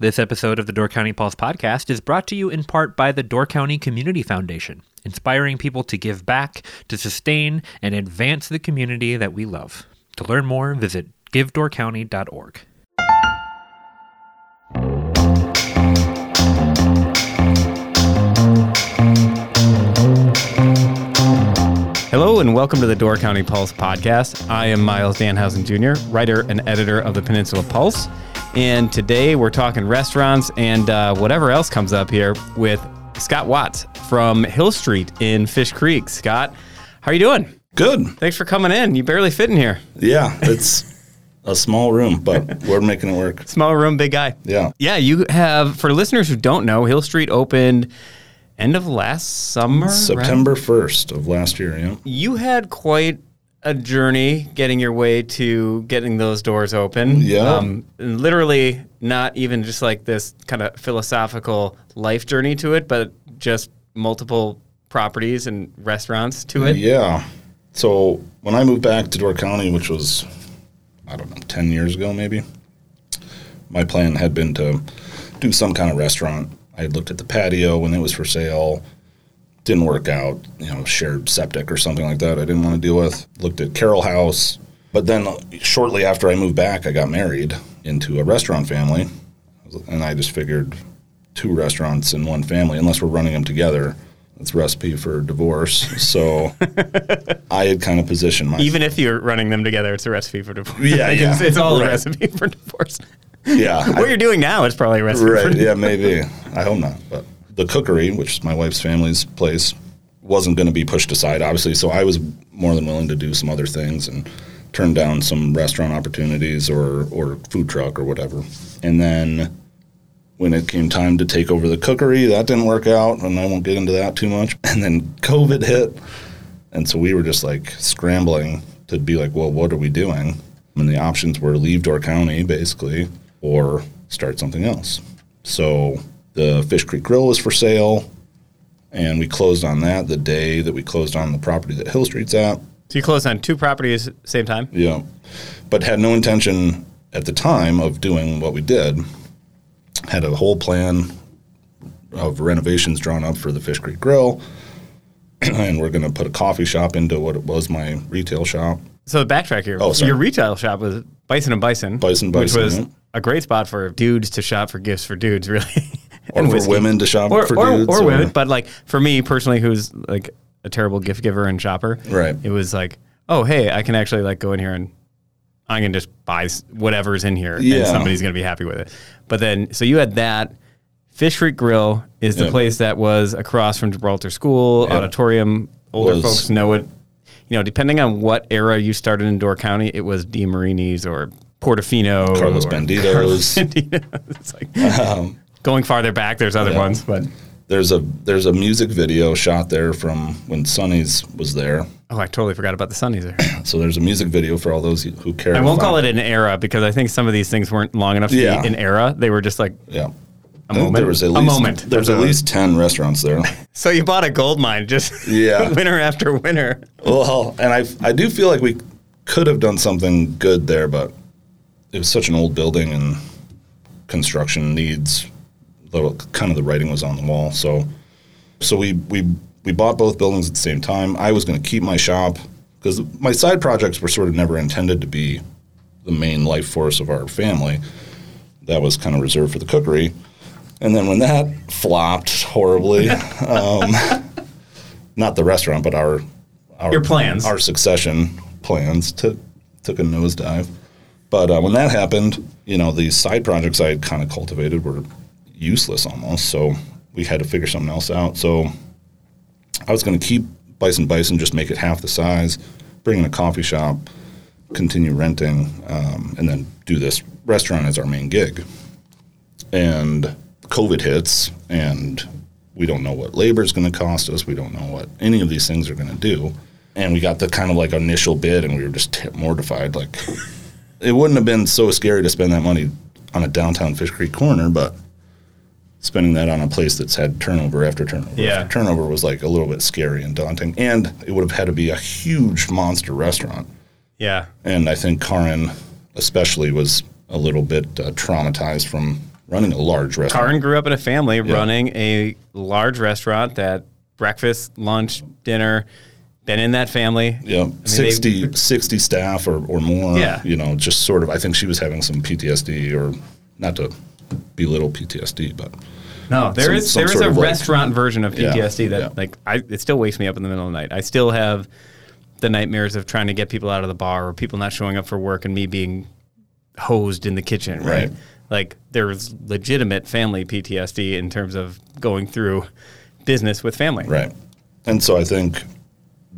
This episode of the Door County Pulse podcast is brought to you in part by the Door County Community Foundation, inspiring people to give back, to sustain, and advance the community that we love. To learn more, visit givedoorcounty.org. Hello and welcome to the Door County Pulse podcast. I am Myles Dannhausen Jr., writer and editor of the Peninsula Pulse. And today we're talking restaurants and uh, whatever else comes up here with Scott Watts from Hill Street in Fish Creek. Scott, how are you doing? Good. Thanks for coming in. You barely fit in here. Yeah, it's a small room, but we're making it work. Small room, big guy. Yeah. Yeah, you have, for listeners who don't know, Hill Street opened end of last summer? right? September 1st of last year, yeah. You had quite a journey getting your way to getting those doors open. Yeah. Um, and literally, not even just like this kind of philosophical life journey to it, but just multiple properties and restaurants to it. Yeah. So when I moved back to Door County, which was, I don't know, 10 years ago maybe, my plan had been to do some kind of restaurant. I had looked at the patio when it was for sale. Didn't work out, you know, shared septic or something like that. I didn't want to deal with. Looked at Carroll House, but then shortly after I moved back, I got married into a restaurant family, and I just figured two restaurants in one family, unless we're running them together, it's a recipe for divorce. So I had kind of positioned myself. Even if you're running them together, it's a recipe for divorce. Yeah, yeah. It's, it's all a recipe for divorce. yeah what you're doing now is probably a recipe for right divorce. yeah maybe I hope not but the cookery which is my wife's family's place wasn't going to be pushed aside obviously so I was more than willing to do some other things and turn down some restaurant opportunities or or food truck or whatever and then when it came time to take over the cookery that didn't work out and I won't get into that too much and then COVID hit and so we were just like scrambling to be like, well, what are we doing? And the options were leave Door County, basically, or start something else. So the Fish Creek Grill was for sale, and we closed on that the day that we closed on the property that Hill Street's at. So you closed on two properties same time? Yeah. But had no intention at the time of doing what we did. Had a whole plan of renovations drawn up for the Fish Creek Grill. and we're going to put a coffee shop into what it was my retail shop. So backtrack here. Oh, sorry. Your retail shop was Bison and Bison. Bison Bison. Which was yeah. a great spot for dudes to shop for gifts for dudes, really. Or And for whiskey. women to shop or, for or, dudes. or women. But like for me personally, who's like a terrible gift giver and shopper, Right. It was like, oh, hey, I can actually like go in here and I can just buy whatever's in here and somebody's going to be happy with it. But then, so you had that. Fish Creek Grill is the Yeah. place that was across from Gibraltar School Yeah. Auditorium. Older Was- folks know it. You know, depending on what era you started in Door County, it was Di Marini's or Portofino, Carlos or Bandito's. Carlos Bandito. it's like um, going farther back. There's other Yeah. ones, but There's a there's a music video shot there from when Sonny's was there. oh, I totally forgot about the Sonny's there. So there's a music video for all those who care. I won't call it an era because I think some of these things weren't long enough to Yeah. be an era. They were just like Yeah. a moment. There was at a moment. There's There's at least ten restaurants there. So you bought a gold mine just Yeah. winter after winter. well, and I I do feel like we could have done something good there, but it was such an old building and construction needs. The kind of the writing was on the wall, so so we we we bought both buildings at the same time. I was going to keep my shop because my side projects were sort of never intended to be the main life force of our family. That was kind of reserved for the cookery. And then when that flopped horribly, um, not the restaurant, but our, our Your plans. our succession plans took took a nosedive. But uh, when that happened, you know, these side projects I had kind of cultivated were useless almost. So we had to figure something else out. So I was going to keep Bison Bison, just make it half the size, bring in a coffee shop, continue renting, um, and then do this restaurant as our main gig. And COVID hits, and we don't know what labor is going to cost us. We don't know what any of these things are going to do. And we got the kind of like initial bid, and we were just t- mortified. Like, it wouldn't have been so scary to spend that money on a downtown Fish Creek corner, but spending that on a place that's had turnover after turnover Yeah. after turnover was like a little bit scary and daunting. And it would have had to be a huge monster restaurant. Yeah. And I think Karin, especially, was a little bit uh, traumatized from running a large restaurant. Karin grew up in a family running a large restaurant that breakfast, lunch, dinner, been in that family. Yeah, they- 60, 60 staff or, or more. Yeah. You know, just sort of, I think she was having some PTSD or not to belittle PTSD, but No, there Some- is some there is a like- restaurant version of Yeah, PTSD that yeah. like I it still wakes me up in the middle of the night. I still have the nightmares of trying to get people out of the bar or people not showing up for work and me being hosed in the kitchen, right? Right. Like there's legitimate family PTSD in terms of going through business with family. Right. And so I think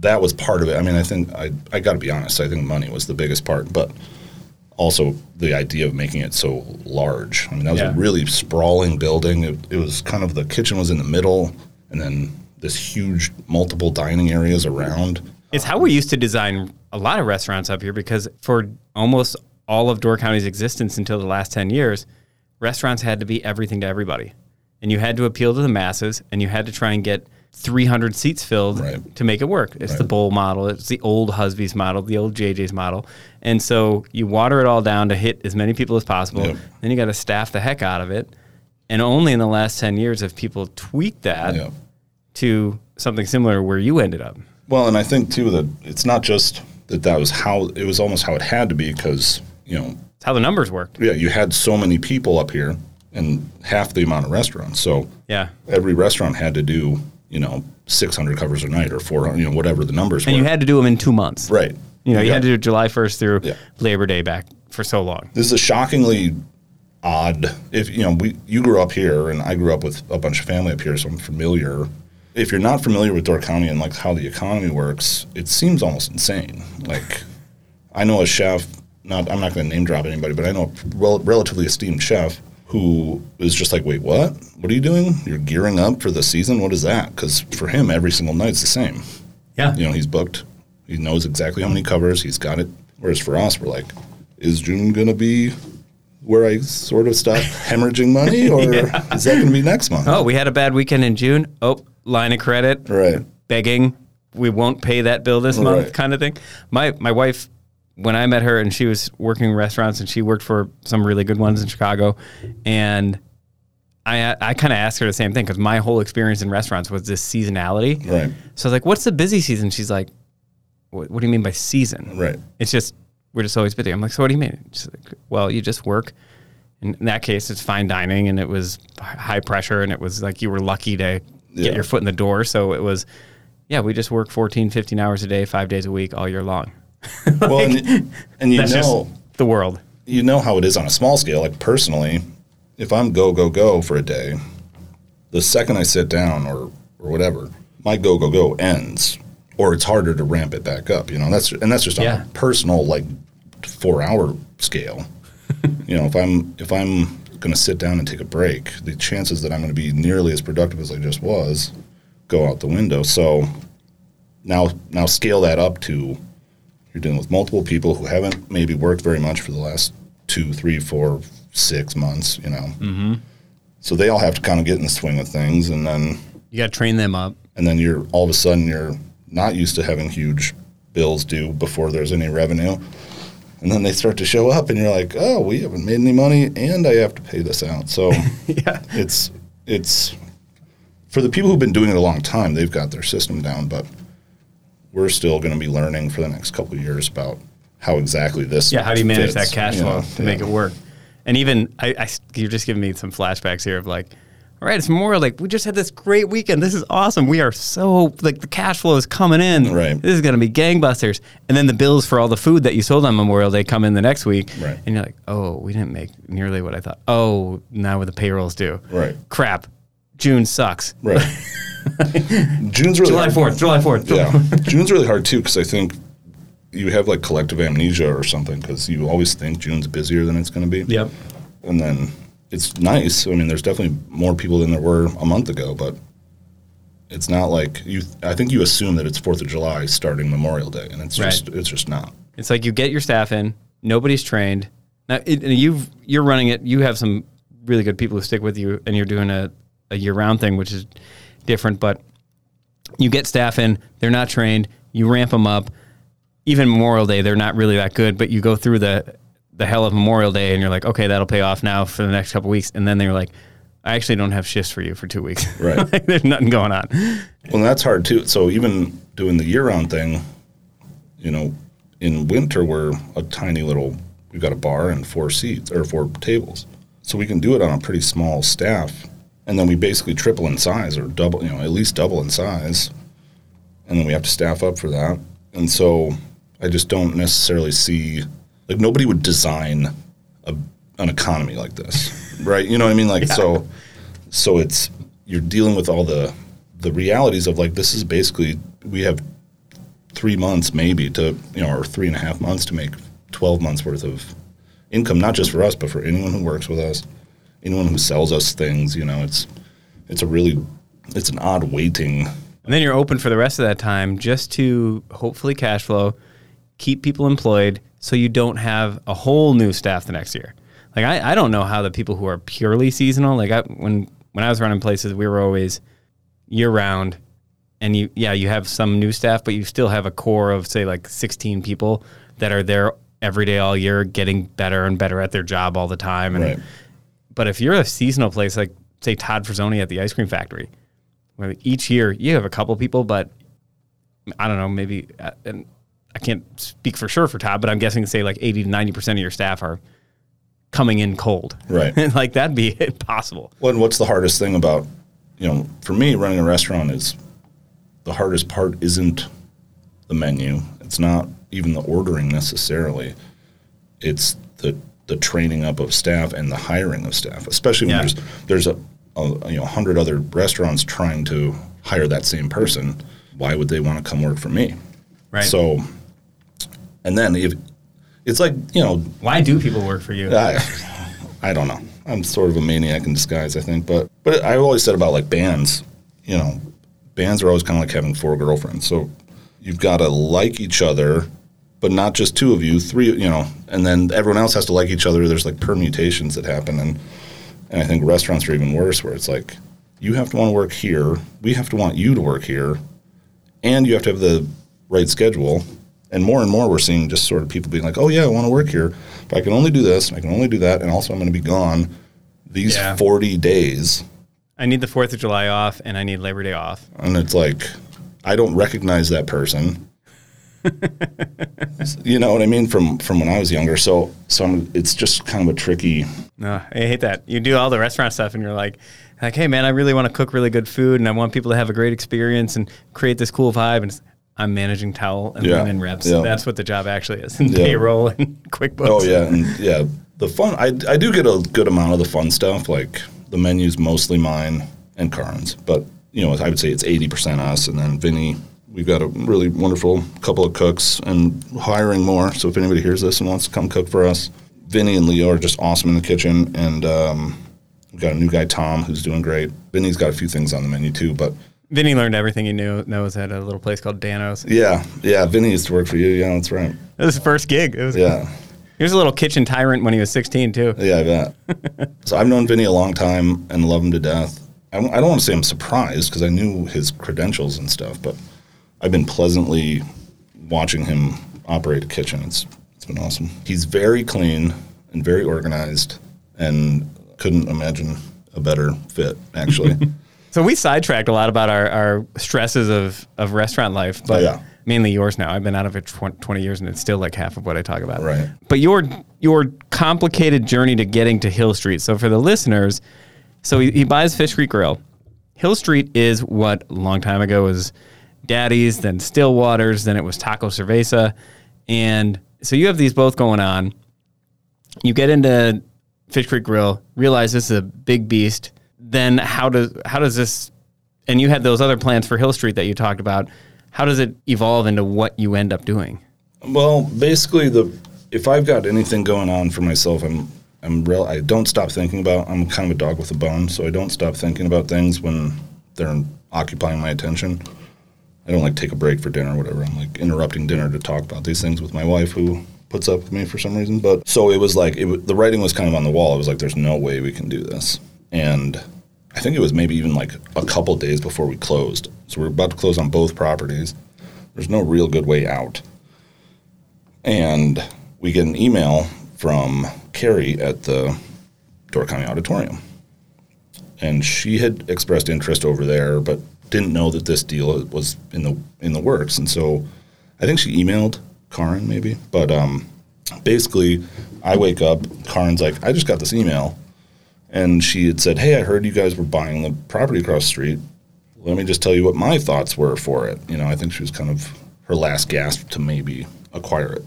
that was part of it. I mean, I think I, I got to be honest, I think money was the biggest part, but also the idea of making it so large. I mean, that was Yeah. a really sprawling building. It, it was kind of the kitchen was in the middle and then this huge multiple dining areas around. It's how we used to design a lot of restaurants up here because for almost all of Door County's existence until the last 10 years, restaurants had to be everything to everybody. And you had to appeal to the masses and you had to try and get 300 seats filled Right. to make it work. It's the bowl model, it's the old Husby's model, the old JJ's model. And so you water it all down to hit as many people as possible. Yep. Then you got to staff the heck out of it. And only in the last 10 years have people tweaked that Yeah. to something similar where you ended up. Well, and I think too that it's not just that that was how it was almost how it had to be because, you know, It's how the numbers worked. yeah, you had so many people up here and half the amount of restaurants. So Yeah. every restaurant had to do, you know, 600 covers a night or 400, you know, whatever the numbers And were. you had to do them in two months. right. You know, you Yeah. had to do July 1st through Yeah. Labor Day back for so long. This is a shockingly odd. If you know, we you grew up here, and I grew up with a bunch of family up here, so I'm familiar. If you're not familiar with Door County and like how the economy works, it seems almost insane. Like, I know a chef. Not, I'm not going to name drop anybody, but I know a rel- relatively esteemed chef who is just like, wait, what? What are you doing? You're gearing up for the season. What is that? Because for him, every single night's the same. Yeah. You know, he's booked. He knows exactly how many covers. He's got it. Whereas for us, we're like, is June going to be where I sort of stop hemorrhaging money, or is that going to be next month? Oh, we had a bad weekend in June. Oh, line of credit. Right. Begging. We won't pay that bill this month, Right. kind of thing. My my wife, when I met her, and she was working in restaurants, and she worked for some really good ones in Chicago, and I I kind of asked her the same thing because my whole experience in restaurants was this seasonality. Right. So I was like, "What's the busy season?" She's like, "What, what do you mean by season?" Right. It's just we're just always busy. I'm like, so what do you mean? She's like, well, you just work. In, in that case, it's fine dining, and it was high pressure, and it was like you were lucky to Yeah. get your foot in the door. So it was, yeah, we just work 14, 15 hours a day, five days a week, all year long. Well, and, and you That's know, the world. you know how it is on a small scale. Like personally, if I'm go go go for a day, the second I sit down or or whatever, my go go go ends, or it's harder to ramp it back up. You know, that's and that's just on Yeah. a personal like four hour scale. you know, if I'm if I'm going to sit down and take a break, the chances that I'm going to be nearly as productive as I just was go out the window. So now now scale that up to you're dealing with multiple people who haven't maybe worked very much for the last two, three, four, six months. You know, mm-hmm. so they all have to kind of get in the swing of things, and then You got to train them up. and then you're all of a sudden you're not used to having huge bills due before there's any revenue. And then they start to show up, and you're like, "Oh, we haven't made any money, and I have to pay this out." So Yeah. it's it's for the people who've been doing it a long time, they've got their system down, but we're still going to be learning for the next couple of years about how exactly this. Yeah, how do you manage fits, that cash you flow know? to make it work? And even I, I, you're just giving me some flashbacks here of like, all right, it's Memorial. Like we just had this great weekend. This is awesome. We are so like the cash flow is coming in. Right. This is going to be gangbusters. And then the bills for all the food that you sold on Memorial Day come in the next week. Right. And you're like, oh, we didn't make nearly what I thought. Oh, now with the payrolls due. Right. Crap. June sucks. Right. June's really July hard. fourth. July fourth. Yeah, June's really hard too because I think you have like collective amnesia or something because you always think June's busier than it's going to be. Yep. and then it's nice. I mean, there's definitely more people than there were a month ago, but it's not like you. I think you assume that it's Fourth of July starting Memorial Day, and it's just it's just not. It's like you get your staff in, nobody's trained. Now, it, you've you're running it. You have some really good people who stick with you, and you're doing a, a year round thing, which is different. But you get staff in, they're not trained. You ramp them up. Even Memorial Day, they're not really that good, but you go through the the hell of Memorial Day, and you're like, okay, that'll pay off now for the next couple weeks, and then they're like, I actually don't have shifts for you for two weeks. Right. like, there's nothing going on. Well, that's hard too. So even doing the year-round thing, you know, in winter we're a tiny little. We've got a bar and four seats or four tables, so we can do it on a pretty small staff, and then we basically triple in size or double, you know, at least double in size, and then we have to staff up for that. And so I just don't necessarily see like nobody would design a, an economy like this, right? You know what I mean? Like so, so it's you're dealing with all the the realities of like this is basically we have three months maybe to you know or three and a half months to make 12 months worth of income not just for us but for anyone who works with us anyone who sells us things you know it's it's a really it's an odd waiting And then you're open for the rest of that time just to hopefully cash flow, keep people employed so you don't have a whole new staff the next year. Like I, I don't know how the people who are purely seasonal, like I, when when I was running places, we were always year round and you yeah, you have some new staff, but you still have a core of say like 16 people that are there every day all year getting better and better at their job all the time and Right. But if you're a seasonal place like say Todd Frazzoni at the ice cream factory, where each year you have a couple people, but I don't know, maybe, uh, and I can't speak for sure for Todd, but I'm guessing say like 80 to 90% of your staff are coming in cold. Right. like that'd be impossible. Well, and what's the hardest thing about, you know, for me running a restaurant is the hardest part isn't the menu. It's not even the ordering necessarily. It's the the training up of staff and the hiring of staff, especially when Yeah. there's there's a, a you know hundred other restaurants trying to hire that same person. Why would they want to come work for me? Right. So, and then if it's like you know Why do people work for you? I, I don't know. I'm sort of a maniac in disguise, I think. But but I always said about like bands, you know, bands are always kind of like having four girlfriends. So you've got to like each other, but not just two of you, three, you know, and then everyone else has to like each other. There's like permutations that happen, and and I think restaurants are even worse, where it's like you have to want to work here, we have to want you to work here, and you have to have the right schedule. And more and more, we're seeing just sort of people being like, "Oh yeah, I want to work here, but I can only do this, I can only do that, and also I'm going to be gone these Yeah. 40 days." I need the 4th of July off and I need Labor Day off. And it's like, I don't recognize that person. you know what I mean from from when I was younger. So so I'm, it's just kind of a tricky. No, I hate that. You do all the restaurant stuff, and you're like, like, hey man, I really want to cook really good food, and I want people to have a great experience and create this cool vibe. And I'm managing towel and Yeah, reps. yeah. That's what the job actually is. And Yeah. payroll and QuickBooks. Oh yeah, and yeah, the fun. I I do get a good amount of the fun stuff. Like the menu's mostly mine and Karin's, but you know I would say it's eighty percent us, and then Vinny. We've got a really wonderful couple of cooks and hiring more. So if anybody hears this and wants to come cook for us, Vinny and Leo are just awesome in the kitchen, and um, we've got a new guy Tom who's doing great. Vinny's got a few things on the menu too, but Vinny learned everything he knew knows at a little place called Danos. yeah, yeah, Vinny used to work for you. Yeah, that's right. It was his first gig. It was, Yeah. He was a little kitchen tyrant when he was 16 too. Yeah, I bet. so I've known Vinny a long time and love him to death. I, I don't want to say I'm surprised because I knew his credentials and stuff, but I've been pleasantly watching him operate a kitchen. It's it's been awesome. He's very clean and very organized, and couldn't imagine a better fit actually. So we sidetracked a lot about our, our stresses of, of restaurant life, but Oh, yeah. mainly yours now. I've been out of it tw- 20 years and it's still like half of what I talk about. Right. But your your complicated journey to getting to Hill Street. So for the listeners, so he, he buys Fish Creek Grill. Hill Street is what a long time ago was Daddy's, then Stillwater's, then it was Taco Cerveza. And so you have these both going on. You get into Fish Creek Grill, realize this is a big beast. Then how does how does this and you had those other plans for Hill Street that you talked about. How does it evolve into what you end up doing? Well, basically, the if I've got anything going on for myself, I'm I'm real. I don't stop thinking about. I'm kind of a dog with a bone, so I don't stop thinking about things when they're occupying my attention. I don't like take a break for dinner or whatever. I'm like interrupting dinner to talk about these things with my wife, who puts up with me for some reason. But so it was like it, the writing was kind of on the wall. It was like, there's no way we can do this, and I think it was maybe even like a couple days before we closed. So we're about to close on both properties. There's no real good way out and we get an email from Carrie at the Door County Auditorium. And she had expressed interest over there, but didn't know that this deal was in the in the works. And so I think she emailed Karin maybe. But um, basically I wake up, Karin's like, I just got this email. And she had said, Hey, I heard you guys were buying the property across the street. Let me just tell you what my thoughts were for it. You know, I think she was kind of her last gasp to maybe acquire it.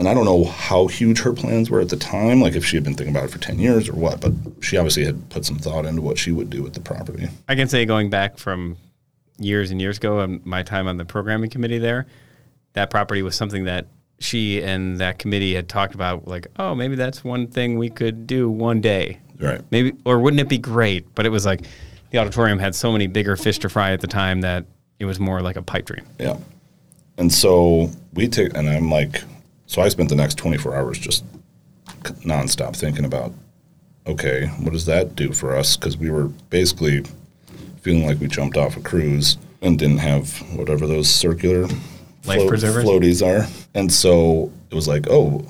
And I don't know how huge her plans were at the time, like if she had been thinking about it for 10 years or what, but she obviously had put some thought into what she would do with the property. I can say going back from years and years ago, and my time on the programming committee there, that property was something that she and that committee had talked about. Like, oh, maybe that's one thing we could do one day. Right. Maybe, or wouldn't it be great? But it was like the auditorium had so many bigger fish to fry at the time that it was more like a pipe dream. Yeah. And so we took, and I'm like, so I spent the next 24 hours just nonstop thinking about, okay, what does that do for us? Because we were basically feeling like we jumped off a cruise and didn't have whatever those circular Life preservers? floaties are. And so it was like, oh,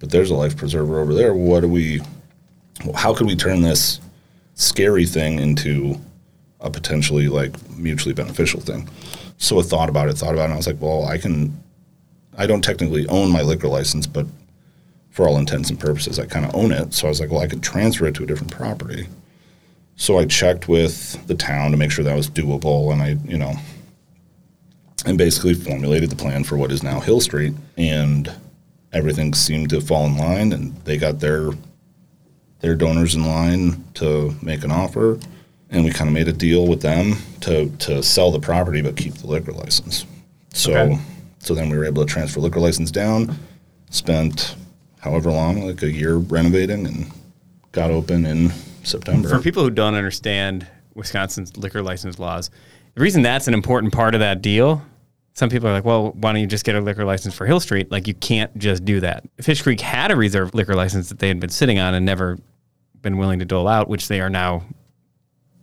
but there's a life preserver over there. What do we, how could we turn this scary thing into a potentially like mutually beneficial thing? So I thought about it, thought about it, and I was like, well, I can, I don't technically own my liquor license, but for all intents and purposes, I kind of own it. So I was like, well, I could transfer it to a different property. So I checked with the town to make sure that was doable, and I, you know, and basically formulated the plan for what is now Hill Street, and everything seemed to fall in line, and they got their their donors in line to make an offer, and we kind of made a deal with them to to sell the property but keep the liquor license. So Okay. So then we were able to transfer liquor license down, spent however long, like a year renovating, and got open in September. For people who don't understand Wisconsin's liquor license laws, the reason that's an important part of that deal, some people are like, well, why don't you just get a liquor license for Hill Street? Like, you can't just do that. Fish Creek had a reserve liquor license that they had been sitting on and never been willing to dole out, which they are now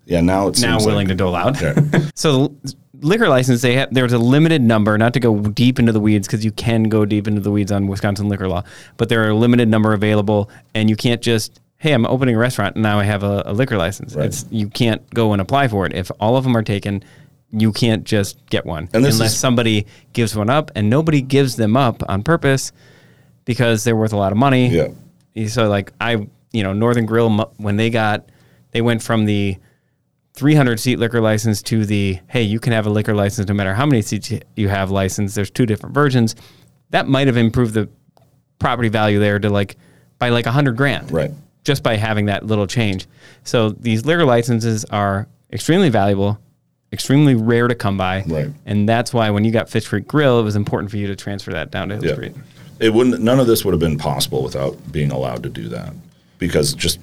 yeah, now it's now willing to dole out. Yeah. so the liquor license, they have there's a limited number, not to go deep into the weeds because you can go deep into the weeds on Wisconsin liquor law, but there are a limited number available, and you can't just hey, I'm opening a restaurant and now I have a, a liquor license. Right. It's you can't go and apply for it if all of them are taken. You can't just get one unless is- somebody gives one up, and nobody gives them up on purpose because they're worth a lot of money. Yeah. So like I, you know, Northern Grill when they got, they went from the 300 seat liquor license to the hey, you can have a liquor license no matter how many seats you have licensed. There's two different versions. That might have improved the property value there to like by like a hundred grand, Right. Just by having that little change. So these liquor licenses are extremely valuable, extremely rare to come by, Right. And that's why when you got Fish Creek Grill, it was important for you to transfer that down to Hill Yeah. Street. It wouldn't. None of this would have been possible without being allowed to do that, because just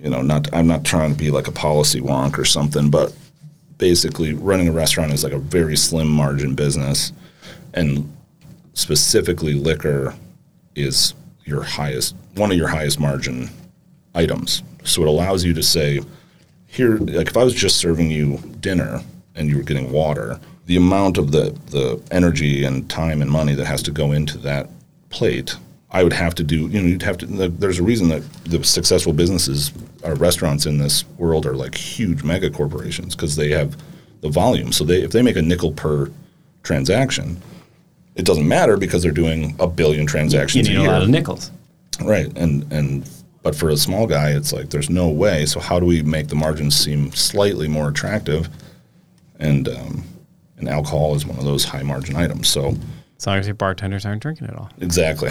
you know, not. I'm not trying to be like a policy wonk or something, but basically, running a restaurant is like a very slim margin business, and specifically liquor is your highest, one of your highest margin items. So it allows you to say, here, like if I was just serving you dinner and you were getting water, the amount of the, the energy and time and money that has to go into that plate, I would have to do, you know, you'd have to, there's a reason that the successful businesses or restaurants in this world are like huge mega corporations because they have the volume. So they, if they make a nickel per transaction, it doesn't matter because they're doing a billion transactions You need a a year. lot of nickels. Right, and and but for a small guy, it's like there's no way. So how do we make the margins seem slightly more attractive? And um, and alcohol is one of those high margin items. So As long as your bartenders aren't drinking it all. exactly,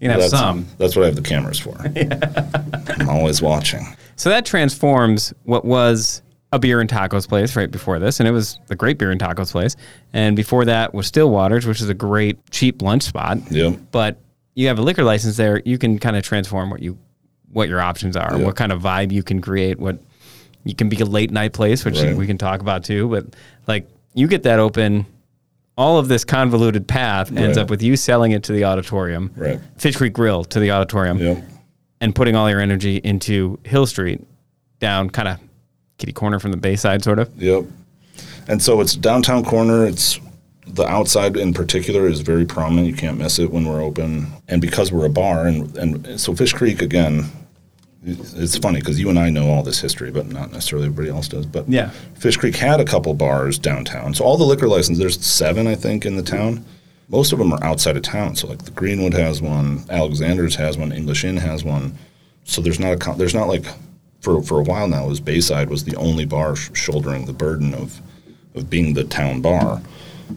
You can have that's some. that's what I have the cameras for. I'm always watching. So that transforms what was a beer and tacos place right before this, and it was a great beer and tacos place. And before that was Stillwater's, which is a great cheap lunch spot. Yep. But you have a liquor license there, you can kind of transform what you what your options are, Yeah. what kind of vibe you can create, what you can be a late night place, which Right. we can talk about too. But like you get that open, all of this convoluted path ends Right. up with you selling it to the auditorium, Right. Fish Creek Grill to the auditorium Yep. and putting all your energy into Hill Street, down kind of kitty corner from the Bayside, sort of. Yep. And so it's downtown corner. It's the outside in particular is very prominent. You can't miss it when we're open, and because we're a bar, and and so Fish Creek again. It's funny because you and I know all this history, but not necessarily everybody else does. But Yeah. Fish Creek had a couple bars downtown. So all the liquor licenses, there's seven, I think, in the town. Most of them are outside of town. So like the Greenwood has one, Alexander's has one, English Inn has one. So there's not a there's not like for for a while now, was Bayside was the only bar sh- shouldering the burden of of being the town bar.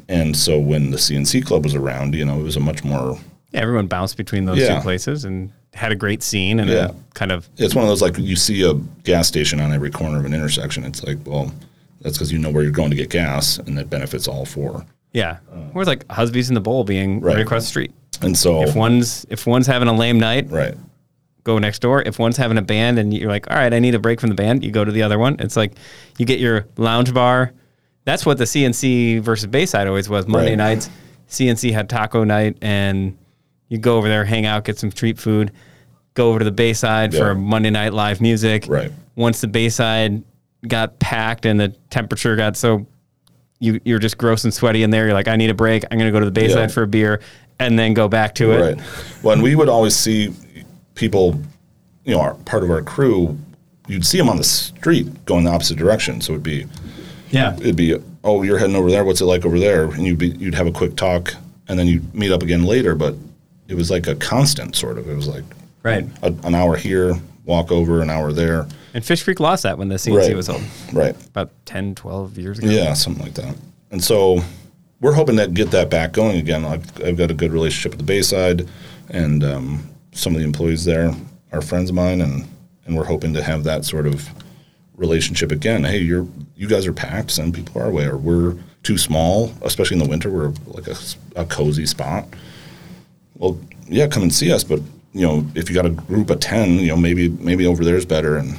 And so when the C&C Club was around, you know, it was a much more Yeah, everyone bounced between those Yeah. two places and had a great scene and Yeah. kind of it's one of those like you see a gas station on every corner of an intersection. It's like, well, that's because you know where you're going to get gas, and it benefits all four. yeah. Uh, Whereas like Husby's in the Bowl being right, Right. across the street. And so, If one's if one's having a lame night, right, go next door. If one's having a band and you're like, all right, I need a break from the band, you go to the other one. It's like you get your lounge bar. That's what the C&C versus Bayside always was. Monday Right. nights, C&C had taco night, and you go over there, hang out, get some street food, go over to the Bayside Yeah. for Monday night live music. Right. Once the Bayside got packed and the temperature got so you you're just gross and sweaty in there, you're like, I need a break. I'm gonna go to the Bayside Yeah. for a beer, and then go back to it. right. Well, and we would always see people, you know, our, part of our crew. You'd see them on the street going the opposite direction. So it'd be Yeah. it'd be oh you're heading over there what's it like over there and you'd be you'd have a quick talk and then you'd meet up again later but it was like a constant sort of it was like Right. a, an hour here walk over an hour there And Fish Creek lost that when the C&C Right. was open. right about 10, 12 years ago. yeah something like that and so we're hoping to get that back going again i've, I've got a good relationship with the bayside and um, some of the employees there are friends of mine and and we're hoping to have that sort of relationship again. Hey, you're you guys are packed. Send people our way, or we're too small, especially in the winter. We're like a, a cozy spot. Well, yeah, come and see us. But you know, if you got a group of ten, you know, maybe maybe over there is better, and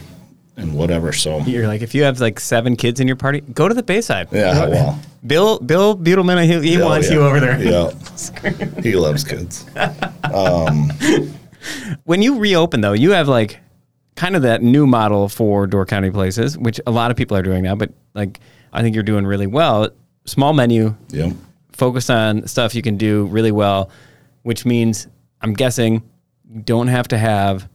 and whatever. So You're like, if you have like seven kids in your party, go to the Bayside. yeah, well, Bill Bill Beetleman, he, he yeah, wants yeah, you over there. Yeah, he loves kids. Um, when you reopen, though, you have like kind of that new model for Door County Places, which a lot of people are doing now, but like I think you're doing really well. Small menu, Yeah, focus on stuff you can do really well, which means I'm guessing you don't have to have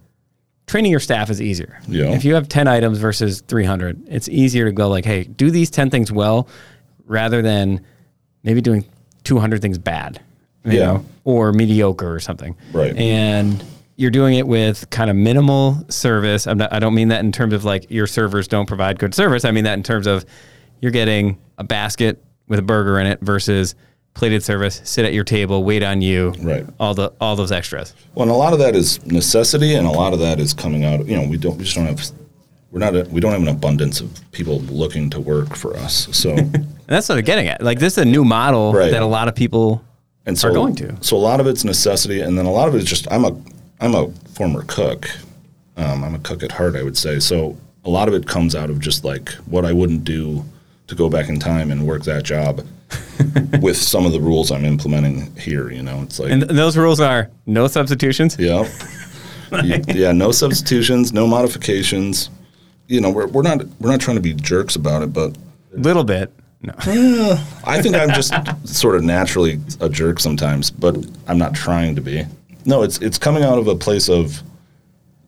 training your staff is easier. Yeah. If you have 10 items versus 300, it's easier to go like, hey, do these 10 things well rather than maybe doing 200 things bad, you Yeah. know, or mediocre or something. Right. And you're doing it with kind of minimal service. I'm not, I don't mean that in terms of like your servers don't provide good service. I mean that in terms of you're getting a basket with a burger in it versus plated service, sit at your table, wait on you. Right. All the all those extras. Well, and a lot of that is necessity, and a lot of that is coming out. You know, we don't we just don't have we're not a, we don't have an abundance of people looking to work for us. So And that's what I'm getting at. Like this is a new model Right. that a lot of people and so Are going to. So a lot of it's necessity, and then a lot of it is just I'm a I'm a former cook. Um, I'm a cook at heart, I would say. So a lot of it comes out of just like what I wouldn't do to go back in time and work that job with some of the rules I'm implementing here. You know, it's like and th- those rules are no substitutions. Yeah. Yeah, no substitutions, no modifications. You know, we're, we're not we're not trying to be jerks about it, but Little bit. No. I think I'm just sort of naturally a jerk sometimes, but I'm not trying to be. No, it's it's coming out of a place of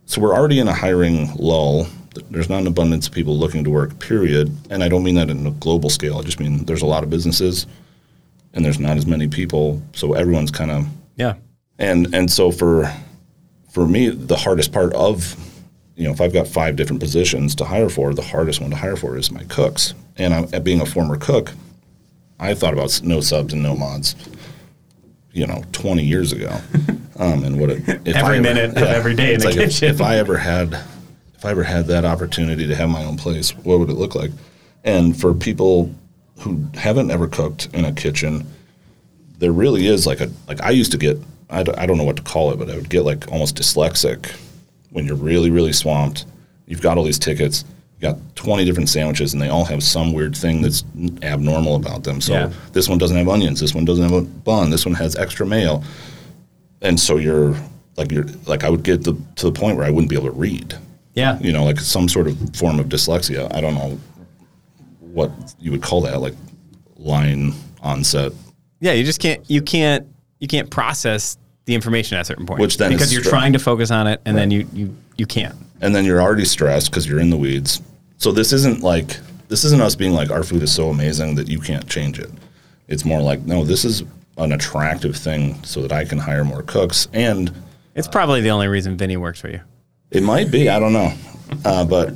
so we're already in a hiring lull. There's not an abundance of people looking to work, period. And I don't mean that in a global scale. I just mean there's a lot of businesses and there's not as many people, so everyone's kind of Yeah. and and so for for me the hardest part of you know if i've got five different positions to hire for the hardest one to hire for is my cooks and I'm, being a former cook i thought about no subs and no mods you know 20 years ago um, and what it, if Every I ever- minute of every day in the like if- kitchen. if i ever had if i ever had that opportunity to have my own place what would it look like and for people who haven't ever cooked in a kitchen there really is like a like I used to get I, d- I don't know what to call it, but I would get like almost dyslexic when you're really really swamped. You've got all these tickets, you got 20 different sandwiches, and they all have some weird thing that's abnormal about them. So Yeah. this one doesn't have onions, this one doesn't have a bun, this one has extra mayo, and so you're like you're like I would get the, to the point where I wouldn't be able to read. Yeah. You know, like some sort of form of dyslexia. I don't know what you would call that, like line onset Yeah, you just can't you can't you can't process the information at a certain point. Which then because you're trying to focus on it and then you you you can't. and then you're already stressed because you're in the weeds. So this isn't like this isn't us being like our food is so amazing that you can't change it. It's more like no, this is an attractive thing so that I can hire more cooks, and It's probably the only reason Vinny works for you. It might be I don't know, uh, but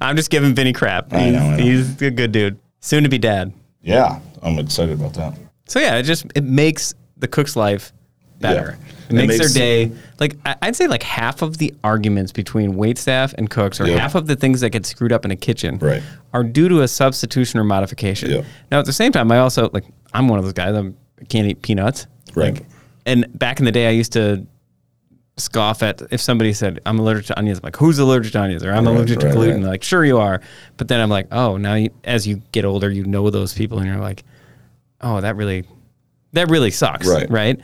I'm just giving Vinny crap. I He's, know, I know. he's a good dude. Soon to be dad. yeah, I'm excited about that. So yeah, it just it makes the cook's life better. Yeah. It makes, makes- their day like I- I'd say like half of the arguments between wait staff and cooks, or Yeah. half of the things that get screwed up in a kitchen, Right. are due to a substitution or modification. Yeah. Now at the same time, I also like I'm one of those guys. I'm, I can't eat peanuts. Right. Like, and back in the day, I used to scoff at if somebody said I'm allergic to onions. I'm like, who's allergic to onions? Or I'm Right, allergic to gluten. right. Like, sure you are. But then I'm like, oh, now you, as you get older, you know those people, and you're like, oh, that really, that really sucks, Right. Right.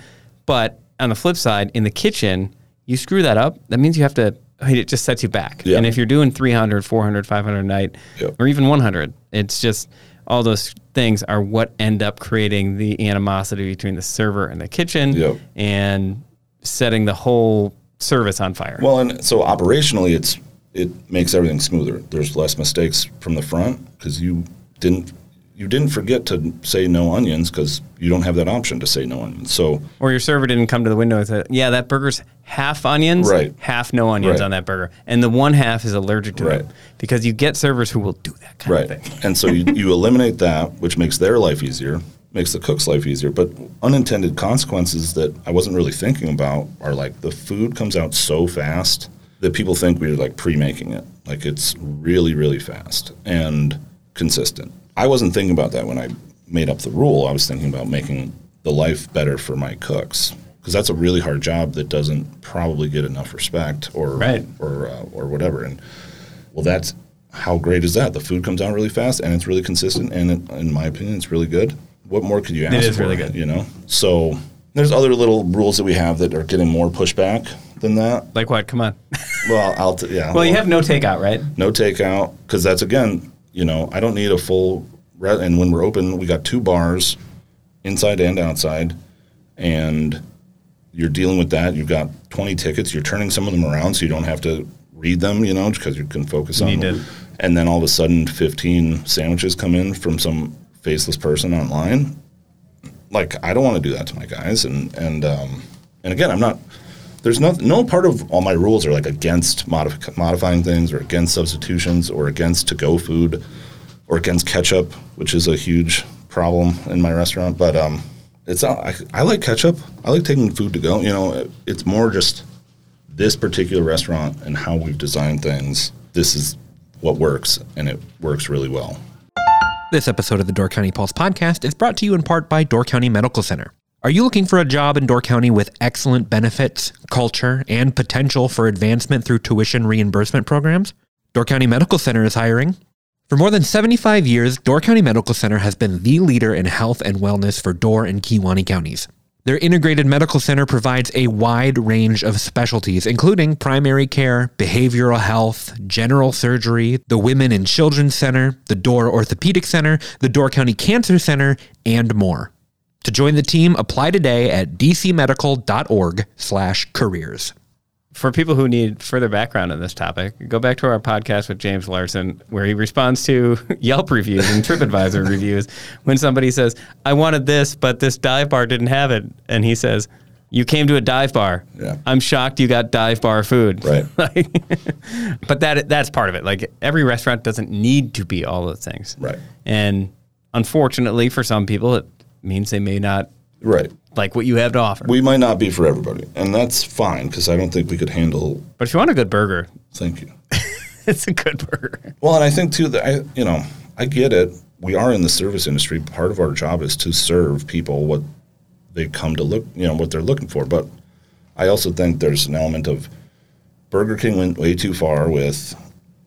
But on the flip side, in the kitchen, you screw that up, that means you have to. It just sets you back. Yeah. And if you're doing 300, 400, 500 a night, Yep. or even 100, it's just all those things are what end up creating the animosity between the server and the kitchen Yep. and setting the whole service on fire. Well, and so operationally, it's it makes everything smoother. There's less mistakes from the front because you didn't you didn't forget to say no onions because you don't have that option to say no onions. So or your server didn't come to the window and say, "Yeah, that burger's half onions, Right. half no onions Right. on that burger," and the one half is allergic to Right. them because you get servers who will do that kind right, of thing. and so you, you eliminate that, which makes their life easier, makes the cook's life easier. But unintended consequences that I wasn't really thinking about are like the food comes out so fast that people think we're like pre-making it. Like it's really, really fast and consistent. I wasn't thinking about that when I made up the rule. I was thinking about making the life better for my cooks because that's a really hard job that doesn't probably get enough respect or Right. or uh, or whatever. And well, that's how great is that? The food comes out really fast and it's really consistent, and it, in my opinion, it's really good. What more could you ask? is for, really good. You know. So there's other little rules that we have that are getting more pushback than that. Like what? Come on. Well, I'll t- yeah. well, you have no takeout, right? no takeout because that's again, you know, I don't need a full. Re- and when we're open, we got two bars, inside and outside, and you're dealing with that. You've got 20 tickets. You're turning some of them around so you don't have to read them, you know, because you can focus on need them. to- And then all of a sudden, 15 sandwiches come in from some faceless person online. Like I don't want to do that to my guys, and and um, and again, I'm not. There's no no part of all my rules are like against modif- modifying things or against substitutions or against to go food or against ketchup, which is a huge problem in my restaurant. But um, it's not, I, I like ketchup. I like taking food to go. You know, it- it's more just this particular restaurant and how we've designed things. This is what works, and it works really well. This episode of the Door County Pulse podcast is brought to you in part by Door County Medical Center. Are you looking for a job in Door County with excellent benefits, culture, and potential for advancement through tuition reimbursement programs? Door County Medical Center is hiring. For more than 75 years, Door County Medical Center has been the leader in health and wellness for Door and Kewaunee counties. Their integrated medical center provides a wide range of specialties, including primary care, behavioral health, general surgery, the Women and Children's Center, the Door Orthopedic Center, the Door County Cancer Center, and more. To join the team, apply today at dcmedical.org/careers. For people who need further background on this topic, go back to our podcast with James Larson, where he responds to Yelp reviews and TripAdvisor reviews when somebody says, I wanted this, but this dive bar didn't have it. And he says, You came to a dive bar. Yeah. I'm shocked you got dive bar food. Right. Like, but that that's part of it. Like every restaurant doesn't need to be all those things. Right. And unfortunately for some people it means they may not Right. like what you have to offer. We might not be for everybody, and that's fine because I don't think we could handle. but if you want a good burger, Thank you. it's a good burger. Well, and I think too that I, you know, I get it. We are in the service industry. Part of our job is to serve people what they come to look, you know, what they're looking for. But I also think there's an element of Burger King went way too far with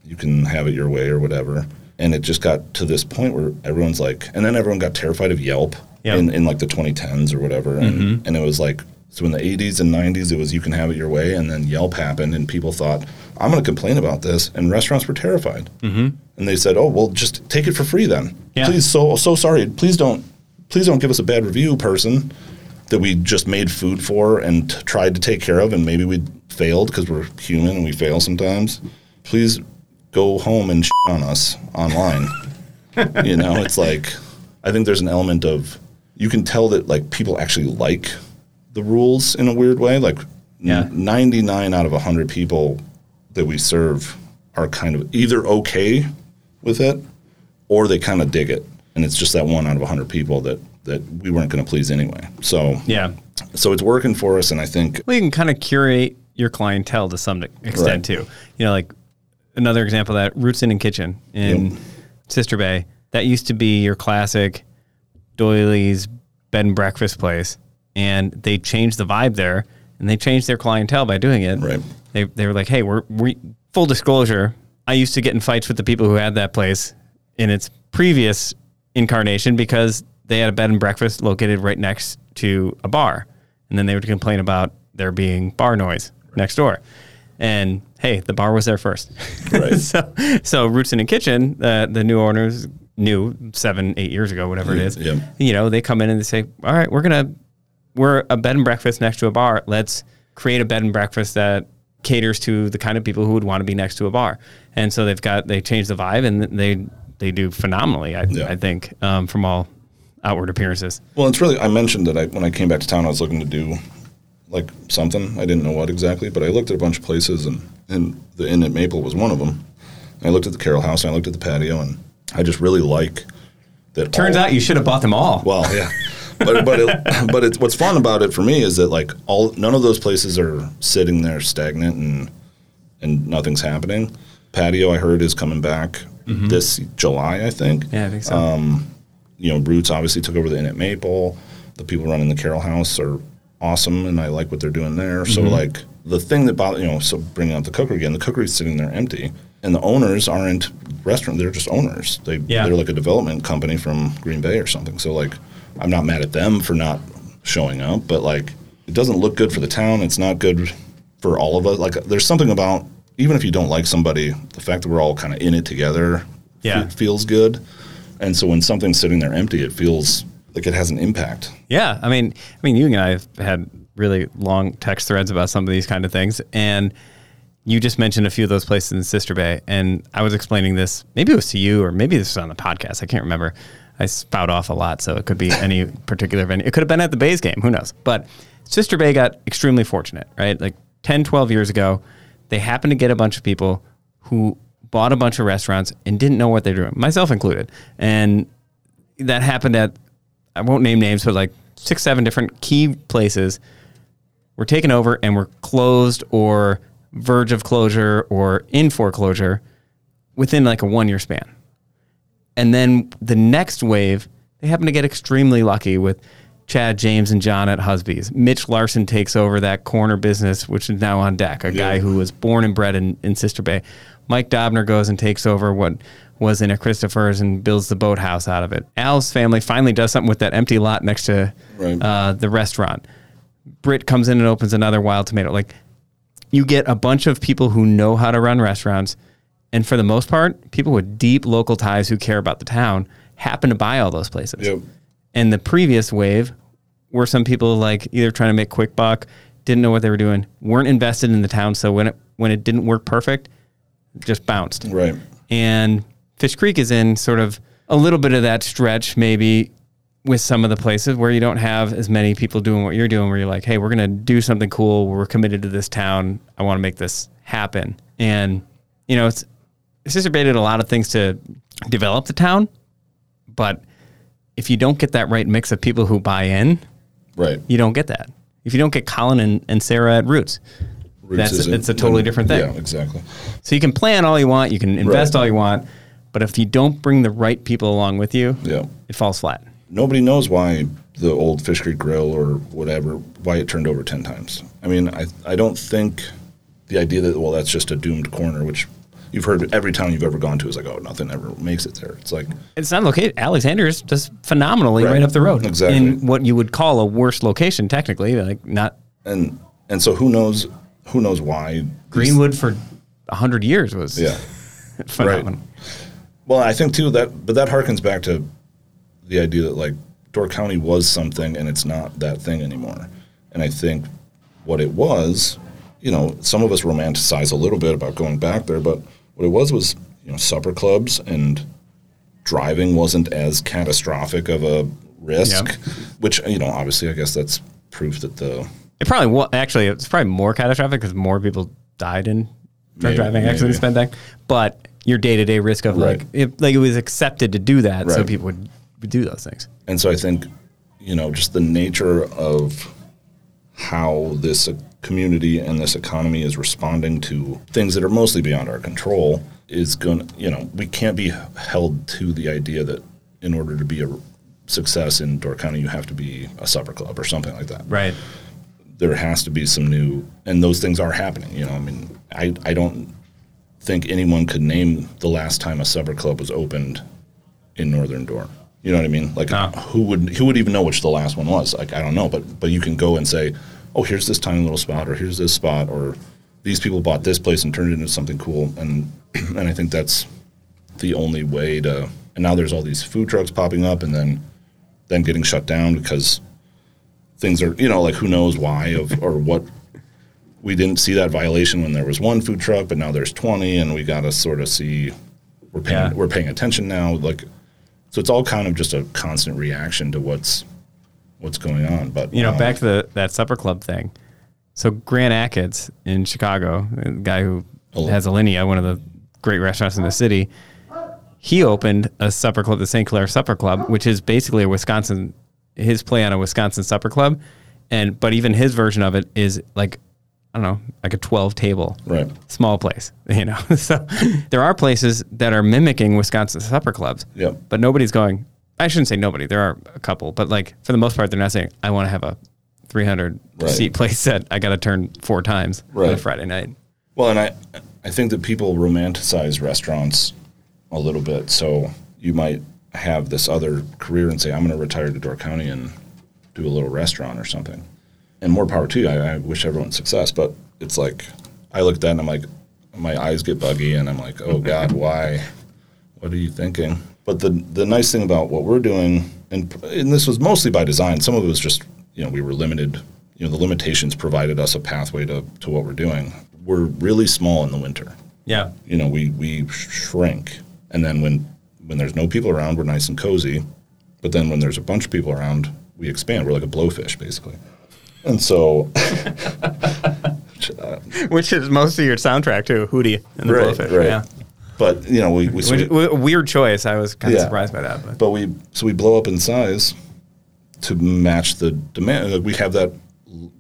you can have it your way or whatever, and it just got to this point where everyone's like, and then everyone got terrified of Yelp In, in like the 2010s or whatever, and and it was like. So in the 80s and 90s, it was you can have it your way, and then Yelp happened, and people thought, "I'm going to complain about this," and restaurants were terrified. Mm-hmm. And they said, "Oh, well, just take it for free then. Yeah. Please, so so sorry. Please don't please don't give us a bad review, person that we just made food for and t- tried to take care of, and maybe we failed because we're human and we fail sometimes. Please go home and shit on us online. you know, it's like I think there's an element of you can tell that like people actually like the rules in a weird way. Like Yeah. 99 out of 100 people that we serve are kind of either okay with it or they kind of dig it. And it's just that one out of 100 people that that we weren't going to please anyway. So Yeah. so it's working for us and I think Well, you can kind of curate your clientele to some extent Right. too. You know, like another example of that Roots Inn and Kitchen in Yep. Sister Bay. That used to be your classic doilies bed and breakfast place, and they changed the vibe there, and they changed their clientele by doing it. Right. They they were like, hey, we're we full disclosure. I used to get in fights with the people who had that place in its previous incarnation because they had a bed and breakfast located right next to a bar, and then they would complain about there being bar noise next door. And hey, the bar was there first. Right. so, so Roots and Kitchen, uh, the new owners knew seven, eight years ago, whatever it is. Yeah. You know, they come in and they say, "All right, we're gonna, we're a bed and breakfast next to a bar. Let's create a bed and breakfast that caters to the kind of people who would want to be next to a bar." And so they've got they changed the vibe and they they do phenomenally. I, Yeah. I think um, from all outward appearances. Well, it's really. I mentioned that I, when I came back to town, I was looking to do like something. I didn't know what exactly, but I looked at a bunch of places, and, and the Inn at Maple was one of them. I looked at the Carroll House, and I looked at the patio, and I just really like that. Turns all- out you should have bought them all. well, yeah, but but it, but it's what's fun about it for me is that like all none of those places are sitting there stagnant and and nothing's happening. Patio, I heard, is coming back this July, I think yeah, I think so. Um, you know, Roots obviously took over the Inn at Maple. The people running the Carroll House are awesome, and I like what they're doing there. So, Mm-hmm. like, the thing that bothers, you know, so bringing up the cookery again, the cookery's sitting there empty, and the owners aren't restaurant; they're just owners. They Yeah. they're like a development company from Green Bay or something. So, like, I'm not mad at them for not showing up, but like, it doesn't look good for the town. It's not good for all of us. Like, there's something about even if you don't like somebody, the fact that we're all kind of in it together Yeah. fe- feels good. And so when something's sitting there empty, it feels like it has an impact. Yeah, I mean, I mean, you and I have had really long text threads about some of these kind of things, and you just mentioned a few of those places in Sister Bay, and I was explaining this. Maybe it was to you, or maybe this was on the podcast. I can't remember. I spout off a lot, so it could be any particular venue. It could have been at the Bays game. Who knows? But Sister Bay got extremely fortunate, right? Like 10, 12 years ago, they happened to get a bunch of people who bought a bunch of restaurants and didn't know what they were doing, myself included. And that happened at I won't name names, but like six, seven different key places were taken over and were closed or verge of closure or in foreclosure within like a one year span. And then the next wave, they happen to get extremely lucky with Chad James and John at Husby's. Mitch Larson takes over that corner business, which is now on deck, a guy who was born and bred in, in Sister Bay. Mike Dobner goes and takes over what was in a Christopher's and builds the boathouse out of it. Al's family finally does something with that empty lot next to Right. uh, the restaurant. Britt comes in and opens another Wild Tomato. Like you get a bunch of people who know how to run restaurants, and for the most part, people with deep local ties who care about the town happen to buy all those places. Yep. And the previous wave were some people like either trying to make quick buck, didn't know what they were doing, weren't invested in the town, so when it when it didn't work perfect, just bounced. Right. And Fish Creek is in sort of a little bit of that stretch, maybe with some of the places where you don't have as many people doing what you're doing, where you're like, hey, we're going to do something cool. We're committed to this town. I want to make this happen. And, you know, it's, Sister Bay did a lot of things to develop the town, but if you don't get that right mix of people who buy in, Right. you don't get that. If you don't get Colin and, and Sarah at Roots, Roots That's- it's a totally different thing. Yeah, exactly. so you can plan all you want, you can invest Right. all you want, but if you don't bring the right people along with you, Yeah. it falls flat. Nobody knows why the old Fish Creek Grill or whatever why it turned over ten times. I mean, I I don't think the idea that well that's just a doomed corner, which you've heard every town you've ever gone to is like oh nothing ever makes it there. It's like It's not located. Alexander's just phenomenally right, Right. up the road. Exactly. In what you would call a worse location, technically, like not and and so who knows who knows why these- Greenwood for hundred years was Yeah. phenomenal. Well, I think too that, but that harkens back to the idea that like Door County was something and it's not that thing anymore. And I think what it was, you know, some of us romanticize a little bit about going back there, but what it was was, you know, supper clubs and driving wasn't as catastrophic of a risk, which, you know, obviously I guess that's proof that the It probably wa- actually it's probably more catastrophic because more people died in drunk driving accidents than that. But your day to day risk of like it, like it was accepted to do that, so people would do those things. And so I think, you know, just the nature of how this community and this economy is responding to things that are mostly beyond our control is going to, you know, we can't be held to the idea that in order to be a success in Door County, you have to be a supper club or something like that. Right. There has to be some new, and those things are happening. You know, I mean, I, I don't think anyone could name the last time a supper club was opened in Northern Door. You know what I mean? Like No. who would who would even know which the last one was? Like I don't know, but but you can go and say, oh, here's this tiny little spot, or here's this spot, or these people bought this place and turned it into something cool, and and I think that's the only way to. And now there's all these food trucks popping up, and then then getting shut down because things are you know like who knows why of or what we didn't see that violation when there was one food truck, but now there's 20, and we got to sort of see we're paying Yeah. we're paying attention now. Like, so it's all kind of just a constant reaction to what's what's going on. But You know, um, back to the that supper club thing. So Grant Achatz in Chicago, the guy who Oh. has Alinea, one of the great restaurants in the city, he opened a supper club, the St. Clair Supper Club, which is basically a Wisconsin, his play on a Wisconsin supper club, and but even his version of it is like, I don't know, like a twelve table, Right. small place, you know. so there are places that are mimicking Wisconsin supper clubs, Yep. but nobody's going. I shouldn't say nobody. There are a couple, but like for the most part, they're not saying I want to have a 300 Right. seat place that I got to turn four times on a Friday night. Well, and I I think that people romanticize restaurants a little bit. So you might have this other career and say, I'm going to retire to Door County and do a little restaurant or something. And more power to you. I, I wish everyone success, but it's like I look at that and I'm like, my eyes get buggy, and I'm like, oh God, why? What are you thinking? But the the nice thing about what we're doing, and and this was mostly by design. Some of it was just you know we were limited. You know the limitations provided us a pathway to to what we're doing. We're really small in the winter. Yeah. You know we we shrink, and then when when there's no people around, we're nice and cozy. But then when there's a bunch of people around, we expand. We're like a blowfish basically. And so Which is most of your soundtrack too, Hootie and the Right, Blowfish. right. Yeah. But you know we we, Which, we- weird choice. I was kind of Yeah. surprised by that. But but we so we blow up in size to match the demand. Uh, We have that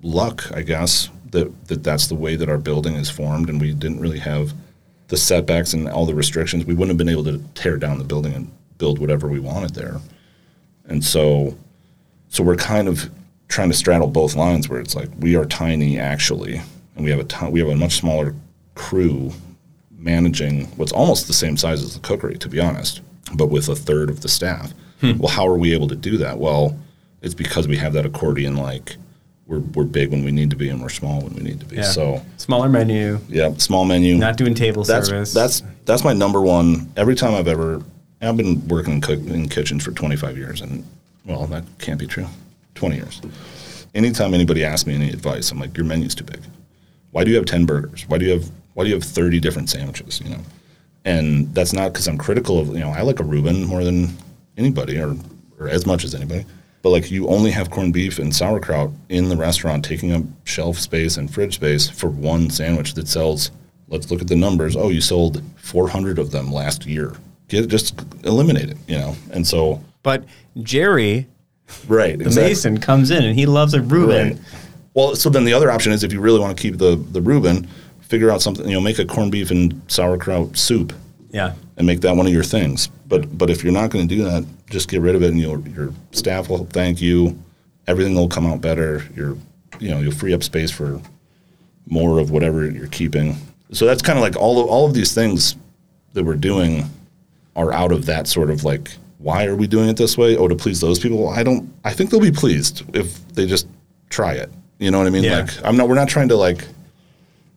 luck, I guess, that, that that's the way that our building is formed, and we didn't really have the setbacks and all the restrictions. We wouldn't have been able to tear down the building and build whatever we wanted there. And so, so we're kind of trying to straddle both lines, where it's like we are tiny actually, and we have a ton, we have a much smaller crew managing what's almost the same size as the cookery, to be honest, but with a third of the staff. Hmm. Well, how are we able to do that? Well, it's because we have that accordion like we're, we're big when we need to be and we're small when we need to be. yeah. So, smaller menu, yeah, small menu. not doing table that's, service. That's that's my number one. Every time I've ever, I've been working in, cook, in kitchens for 25 years, and well, that can't be true. 20 years. Anytime anybody asks me any advice, I'm like, your menu's too big. Why do you have 10 burgers? Why do you have why do you have 30 different sandwiches? You know, and that's not because I'm critical of you know I like a Reuben more than anybody or or as much as anybody. But like you only have corned beef and sauerkraut in the restaurant, taking up shelf space and fridge space for one sandwich that sells. Let's look at the numbers. Oh, you sold 400 of them last year. Get just eliminate it, you know. And so, but Jerry, right, the Mason, comes in and he loves a Reuben. Right. Well, so then the other option is if you really want to keep the the Reuben, figure out something. You know, make a corned beef and sauerkraut soup Yeah. and make that one of your things. But but if you're not going to do that, just get rid of it, and you'll, your staff will thank you. Everything will come out better. You're you know you'll free up space for more of whatever you're keeping. So that's kind of like all of all of these things that we're doing are out of that sort of like why are we doing it this way? Oh, to please those people. I don't. I think they'll be pleased if they just try it. You know what I mean? Yeah. Like I'm not. We're not trying to like.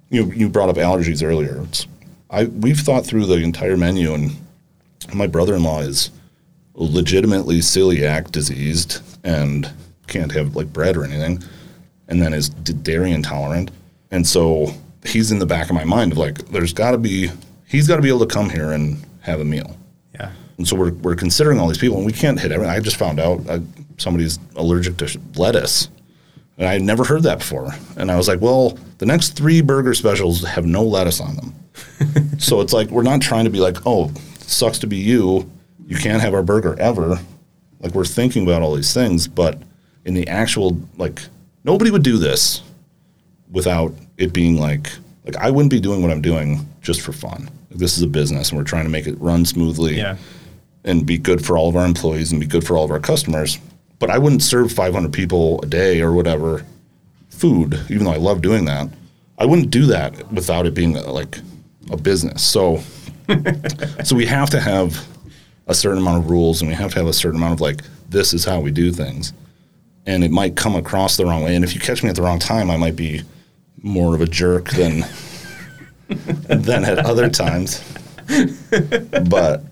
You you brought up allergies earlier. It's, I we've thought through the entire menu, and my brother-in-law is legitimately celiac diseased and can't have like bread or anything, and then is dairy intolerant, and so he's in the back of my mind of like, there's got to be he's got to be able to come here and have a meal. And so we're, we're considering all these people, and we can't hit everything. I just found out uh, somebody's allergic to lettuce, and I had never heard that before. And I was like, well, the next three burger specials have no lettuce on them. so it's like we're not trying to be like, oh, sucks to be you. You can't have our burger ever. Like we're thinking about all these things, but in the actual like, nobody would do this without it being like like I wouldn't be doing what I'm doing just for fun. Like, this is a business, and we're trying to make it run smoothly Yeah. And be good for all of our employees and be good for all of our customers. But I wouldn't serve 500 people a day or whatever food, even though I love doing that. I wouldn't do that without it being uh, like a business. So, so we have to have a certain amount of rules, and we have to have a certain amount of like this is how we do things. And it might come across the wrong way. And if you catch me at the wrong time, I might be more of a jerk than than at other times. But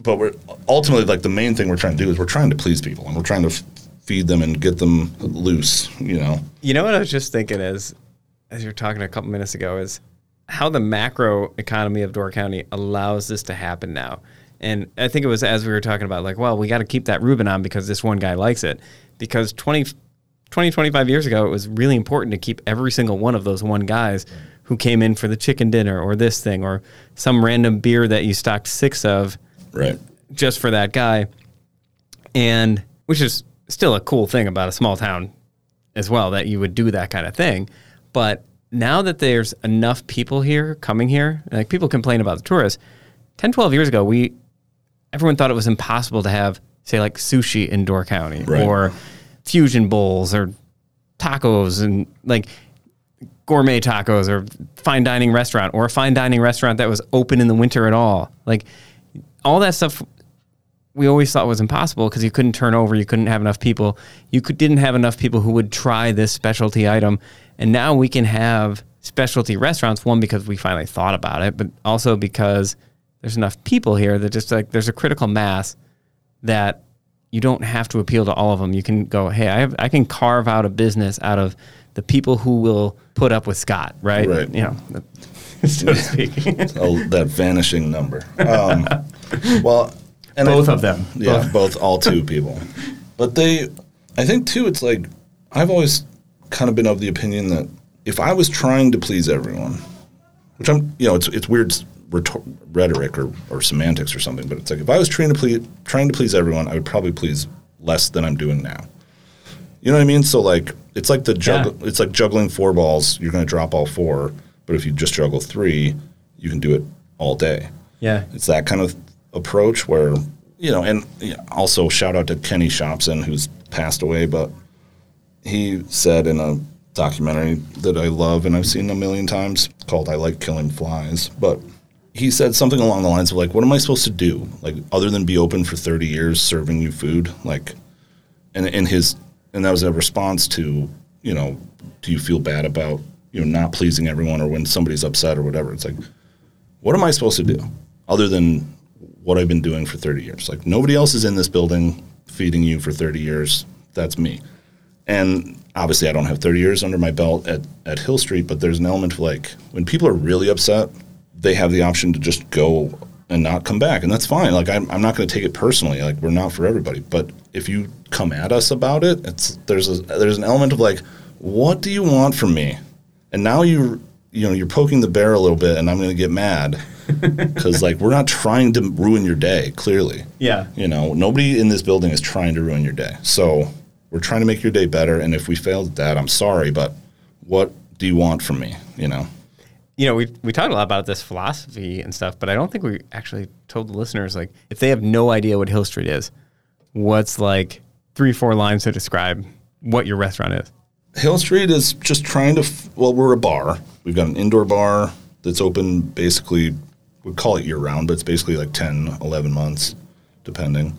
but we're ultimately like the main thing we're trying to do is we're trying to please people and we're trying to f- feed them and get them loose. You know, You know what I was just thinking is, as you were talking a couple minutes ago, is how the macro economy of Door County allows this to happen now. And I think it was as we were talking about, like, well, we got to keep that Reuben on because this one guy likes it. Because 20, 20, 25 years ago, it was really important to keep every single one of those one guys who came in for the chicken dinner or this thing or some random beer that you stocked six of right? just for that guy. And which is still a cool thing about a small town as well that you would do that kind of thing. But now that there's enough people here coming here, like people complain about the tourists. 10, 12 years ago, we everyone thought it was impossible to have, say, like sushi in Door County Right. or fusion bowls or tacos and like gourmet tacos or fine dining restaurant or a fine dining restaurant that was open in the winter at all. Like all that stuff we always thought was impossible because you couldn't turn over, you couldn't have enough people, you could, didn't have enough people who would try this specialty item, and now we can have specialty restaurants. One because we finally thought about it, but also because there's enough people here that just like there's a critical mass that you don't have to appeal to all of them. You can go, hey, I have, I can carve out a business out of the people who will put up with Scott, right? Right. You know, so to speak. oh, that vanishing number. Um, well, and Both of them. Yeah, both, all two people. But they, I think too, it's like I've always kind of been of the opinion that if I was trying to please everyone, which I'm, you know, it's it's weird rhetor- rhetoric or, or semantics or something, but it's like if I was trying to please trying to please everyone, I would probably please less than I'm doing now. You know what I mean? So like it's like the juggle, it's like juggling four balls. You're going to drop all four, but if you just juggle three, you can do it all day. yeah. It's that kind of approach where you know, and also shout out to Kenny Shopsin who's passed away, but he said in a documentary that I love and I've seen a million times called "I Like Killing Flies," but he said something along the lines of like, "What am I supposed to do? Like, other than be open for thirty years serving you food? Like, and in his and that was a response to you know, do you feel bad about you know not pleasing everyone or when somebody's upset or whatever? It's like, what am I supposed to do other than what I've been doing for 30 years? Like nobody else is in this building feeding you for 30 years. That's me. And obviously I don't have 30 years under my belt at, at Hill Street, but there's an element of like when people are really upset, they have the option to just go and not come back. And that's fine. Like I'm, I'm not going to take it personally. Like we're not for everybody. But if you come at us about it, it's there's a, there's an element of like, what do you want from me? And now you you know you're poking the bear a little bit, and I'm going to get mad because like we're not trying to ruin your day. Clearly, Yeah. you know nobody in this building is trying to ruin your day. So we're trying to make your day better. And if we failed at that, I'm sorry, but what do you want from me? You know. you know, we we talked a lot about this philosophy and stuff, but I don't think we actually told the listeners like if they have no idea what Hill Street is, what's like three four lines to describe what your restaurant is. Hill Street is just trying to, f- well, we're a bar. We've got an indoor bar that's open basically, we call it year round, but it's basically like 10, 11 months, depending.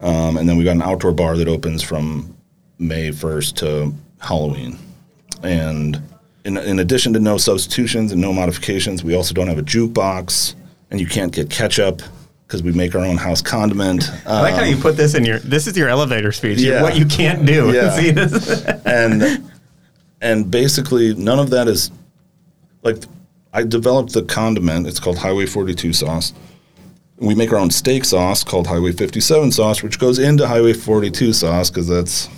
Um, and then we've got an outdoor bar that opens from May 1st to Halloween. And in, in addition to no substitutions and no modifications, we also don't have a jukebox, and you can't get ketchup because we make our own house condiment. I like how Um, you put this in your. This is your elevator speech. Yeah. What you can't do. Yeah. And and basically none of that is like I developed the condiment. It's called Highway 42 sauce. We make our own steak sauce called Highway 57 sauce, which goes into Highway 42 sauce because that's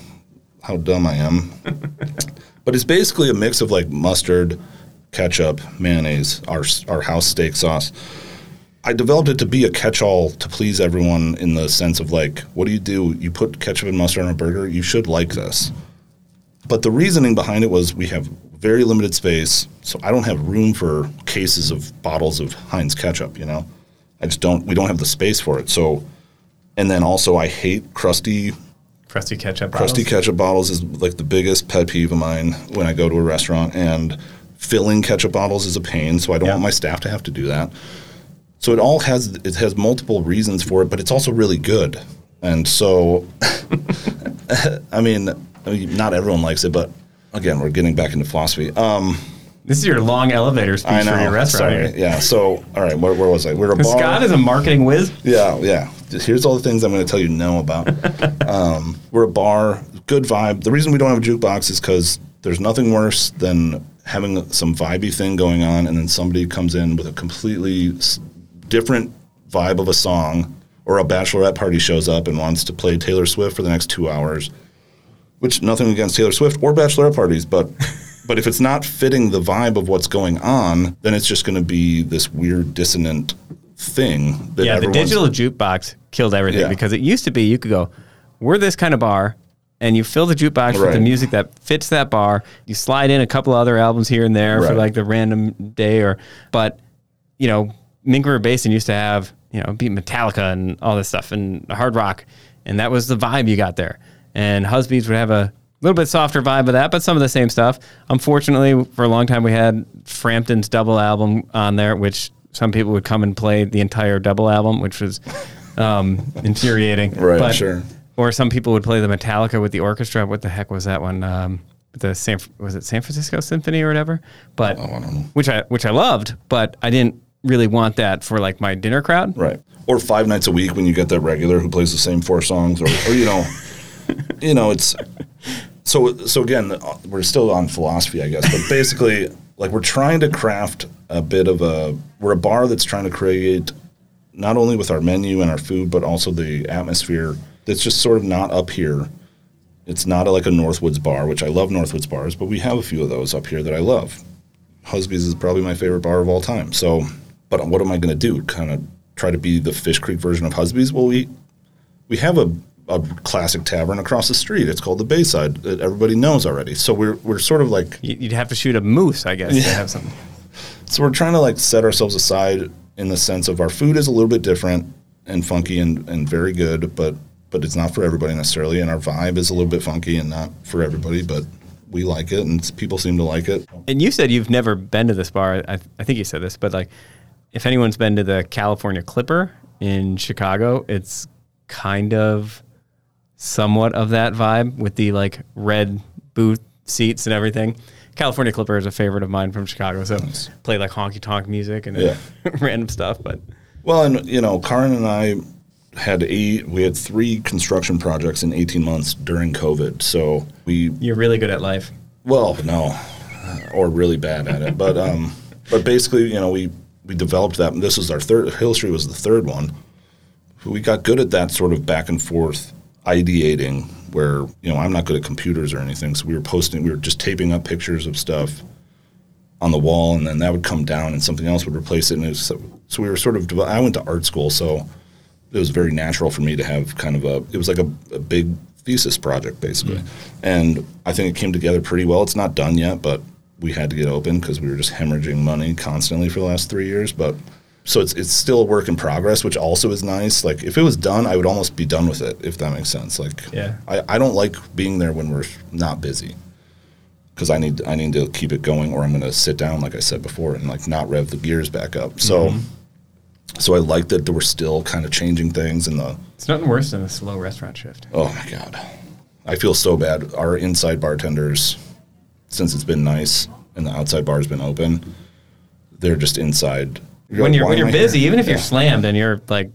how dumb I am. but it's basically a mix of like mustard, ketchup, mayonnaise, our our house steak sauce. I developed it to be a catch-all to please everyone in the sense of like, what do you do? You put ketchup and mustard on a burger. You should like this. But the reasoning behind it was we have very limited space, so I don't have room for cases of bottles of Heinz ketchup. You know, I just don't. We don't have the space for it. So, and then also I hate crusty Crusty ketchup. crusty bottles. ketchup bottles is like the biggest pet peeve of mine when I go to a restaurant and filling ketchup bottles is a pain so I don't Yeah. want my staff to have to do that. So it all has it has multiple reasons for it but it's also really good. And so I mean not everyone likes it but again we're getting back into philosophy. Um This is your long elevator speech I know. for your restaurant. Sorry. here. Yeah. So all right, where, where was I? We're a bar. Scott is a marketing whiz. Yeah, yeah. Just Here's all the things I'm going to tell you no about. um, we're a bar, good vibe. The reason we don't have a jukebox is because there's nothing worse than having some vibey thing going on, and then somebody comes in with a completely different vibe of a song, or a bachelorette party shows up and wants to play Taylor Swift for the next two hours. Which nothing against Taylor Swift or bachelorette parties, but but if it's not fitting the vibe of what's going on, then it's just going to be this weird dissonant thing. That Yeah, the digital jukebox killed everything Yeah. because it used to be you could go, we're this kind of bar, and you fill the jukebox with the music that fits that bar. You slide in a couple other albums here and there for like the random day, or but you know, Mink River Basin used to have you know be Metallica and all this stuff and hard rock, and that was the vibe you got there. And Husby's would have a little bit softer vibe of that, but some of the same stuff. Unfortunately, for a long time we had Frampton's double album on there, which some people would come and play the entire double album, which was um, infuriating. Right, sure. Or some people would play the Metallica with the orchestra. What the heck was that one? Um, the San was it San Francisco Symphony or whatever? But Oh, I which I which I loved, but I didn't really want that for like my dinner crowd. Right. Or five nights a week when you get that regular who plays the same four songs, or, or you know, you know, it's so. So again, uh, we're still on philosophy, I guess, but basically, like we're trying to craft a bit of a. We're a bar that's trying to create not only with our menu and our food, but also the atmosphere that's just sort of not up here. It's not like a Northwoods bar, which I love Northwoods bars, but we have a few of those up here that I love. Husby's is probably my favorite bar of all time. So, but what am I going to do? Kind of try to be the Fish Creek version of Husby's? Well, we we have a, a classic tavern across the street. It's called the Bayside that everybody knows already. So we're we're sort of like You- You'd have to shoot a moose, I guess, to have something. so we're trying to like set ourselves aside in the sense of our food is a little bit different and funky and, and very good, but but it's not for everybody necessarily. And our vibe is a little bit funky and not for everybody, but we like it and people seem to like it. And you said you've never been to this bar. I, I think you said this, but like, if anyone's been to the California Clipper in Chicago, it's kind of somewhat of that vibe with the like red booth seats and everything. California Clipper is a favorite of mine from Chicago, so play like honky tonk music and Yeah. random stuff. But Well, and you know, Karin and I had eight. We had three construction projects in 18 months during COVID. So we, you're really good at life. well, no, or really bad at it. But um, but basically, you know, we we developed that. This was our third. Hill Street was the third one. We got good at that sort of back and forth ideating. Where you know, I'm not good at computers or anything, so we were posting. We were just taping up pictures of stuff on the wall, and then that would come down, and something else would replace it. And it was, so, so we were sort of. I went to art school, so it was very natural for me to have kind of a. It was like a, a big thesis project, basically, mm-hmm. and I think it came together pretty well. It's not done yet, but we had to get open because we were just hemorrhaging money constantly for the last three years. But so it's it's still a work in progress, which also is nice. Like if it was done, I would almost be done with it, if that makes sense. Like Yeah. I, I don't like being there when we're not busy because I need I need to keep it going, or I'm going to sit down, like I said before, and like not rev the gears back up. So, mm-hmm. so I like that we're still kind of changing things, and the It's nothing worse than a slow restaurant shift. oh my god, I feel so bad. Our inside bartenders, since it's been nice and the outside bar's been open, they're just inside. When you're when you're I here?" busy, even if you're slammed and you're like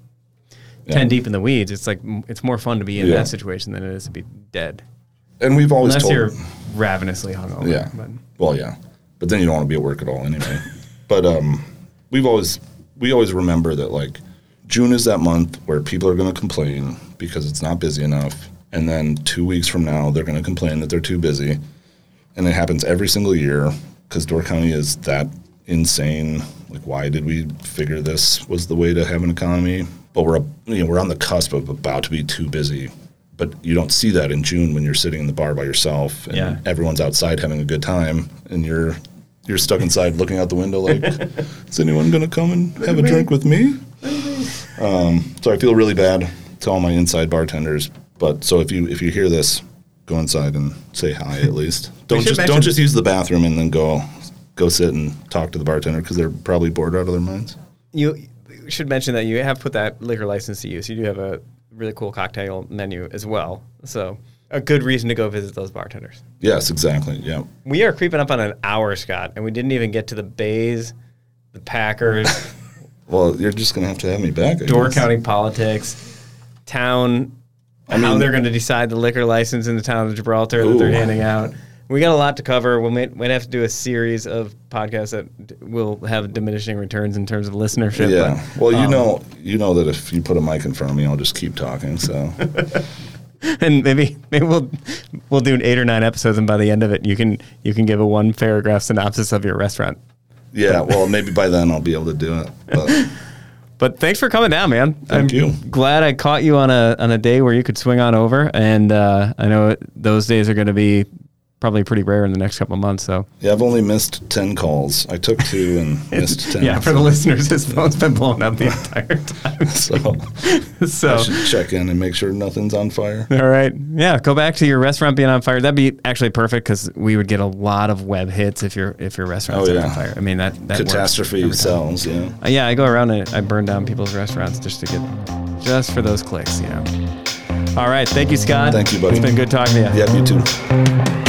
ten deep in the weeds. It's like it's more fun to be in Yeah. that situation than it is to be dead. And we've always Unless told you're ravenously hungover. Yeah. But Well, yeah, but then you don't want to be at work at all anyway. but um, we've always we always remember that like June is that month where people are going to complain because it's not busy enough, and then two weeks from now they're going to complain that they're too busy, and it happens every single year because Door County is that insane. Like, why did we figure this was the way to have an economy? But we're you know we're on the cusp of about to be too busy. But you don't see that in June when you're sitting in the bar by yourself and Yeah. everyone's outside having a good time, and you're you're stuck inside looking out the window like, is anyone going to come and have a drink with me? Um, so I feel really bad to all my inside bartenders. But so if you if you hear this, go inside and say hi at least. Don't just mention- don't just use the bathroom and then go go sit and talk to the bartender because they're probably bored out of their minds. you should mention that you have put that liquor license to use. You do have a really cool cocktail menu as well. So a good reason to go visit those bartenders. Yes, exactly. Yeah. We are creeping up on an hour, Scott, and we didn't even get to the Bays, the Packers, Well, you're just gonna have to have me back. I Door guess. County politics, town, how mean- they're going to decide the liquor license in the town of Gibraltar that they're handing out. We got a lot to cover. We'll may, might have to do a series of podcasts that d- will have diminishing returns in terms of listenership. Yeah. but- Well, you um, know, you know that if you put a mic in front of me, I'll just keep talking. So and maybe maybe we'll we'll do eight or nine episodes, and by the end of it, you can you can give a one paragraph synopsis of your restaurant. yeah. Well, maybe by then I'll be able to do it. But But thanks for coming down, man. Thank I'm you. Glad I caught you on a on a day where you could swing on over, and uh, I know those days are going to be probably pretty rare in the next couple of months. So yeah, I've only missed ten calls. I took two and missed ten. yeah, for the listeners, his phone's been blown up the entire time. So so I should check in and make sure nothing's on fire. all right, yeah, go back to your restaurant being on fire. That'd be actually perfect because we would get a lot of web hits if your if your restaurant's Oh, on yeah. fire. I mean that that Catastrophe sells. Yeah. Uh, yeah, I go around and I burn down people's restaurants just to get, just for those clicks, you know. All right, thank you, Scott. Thank you, buddy. It's been good talking to you. Yeah. You too.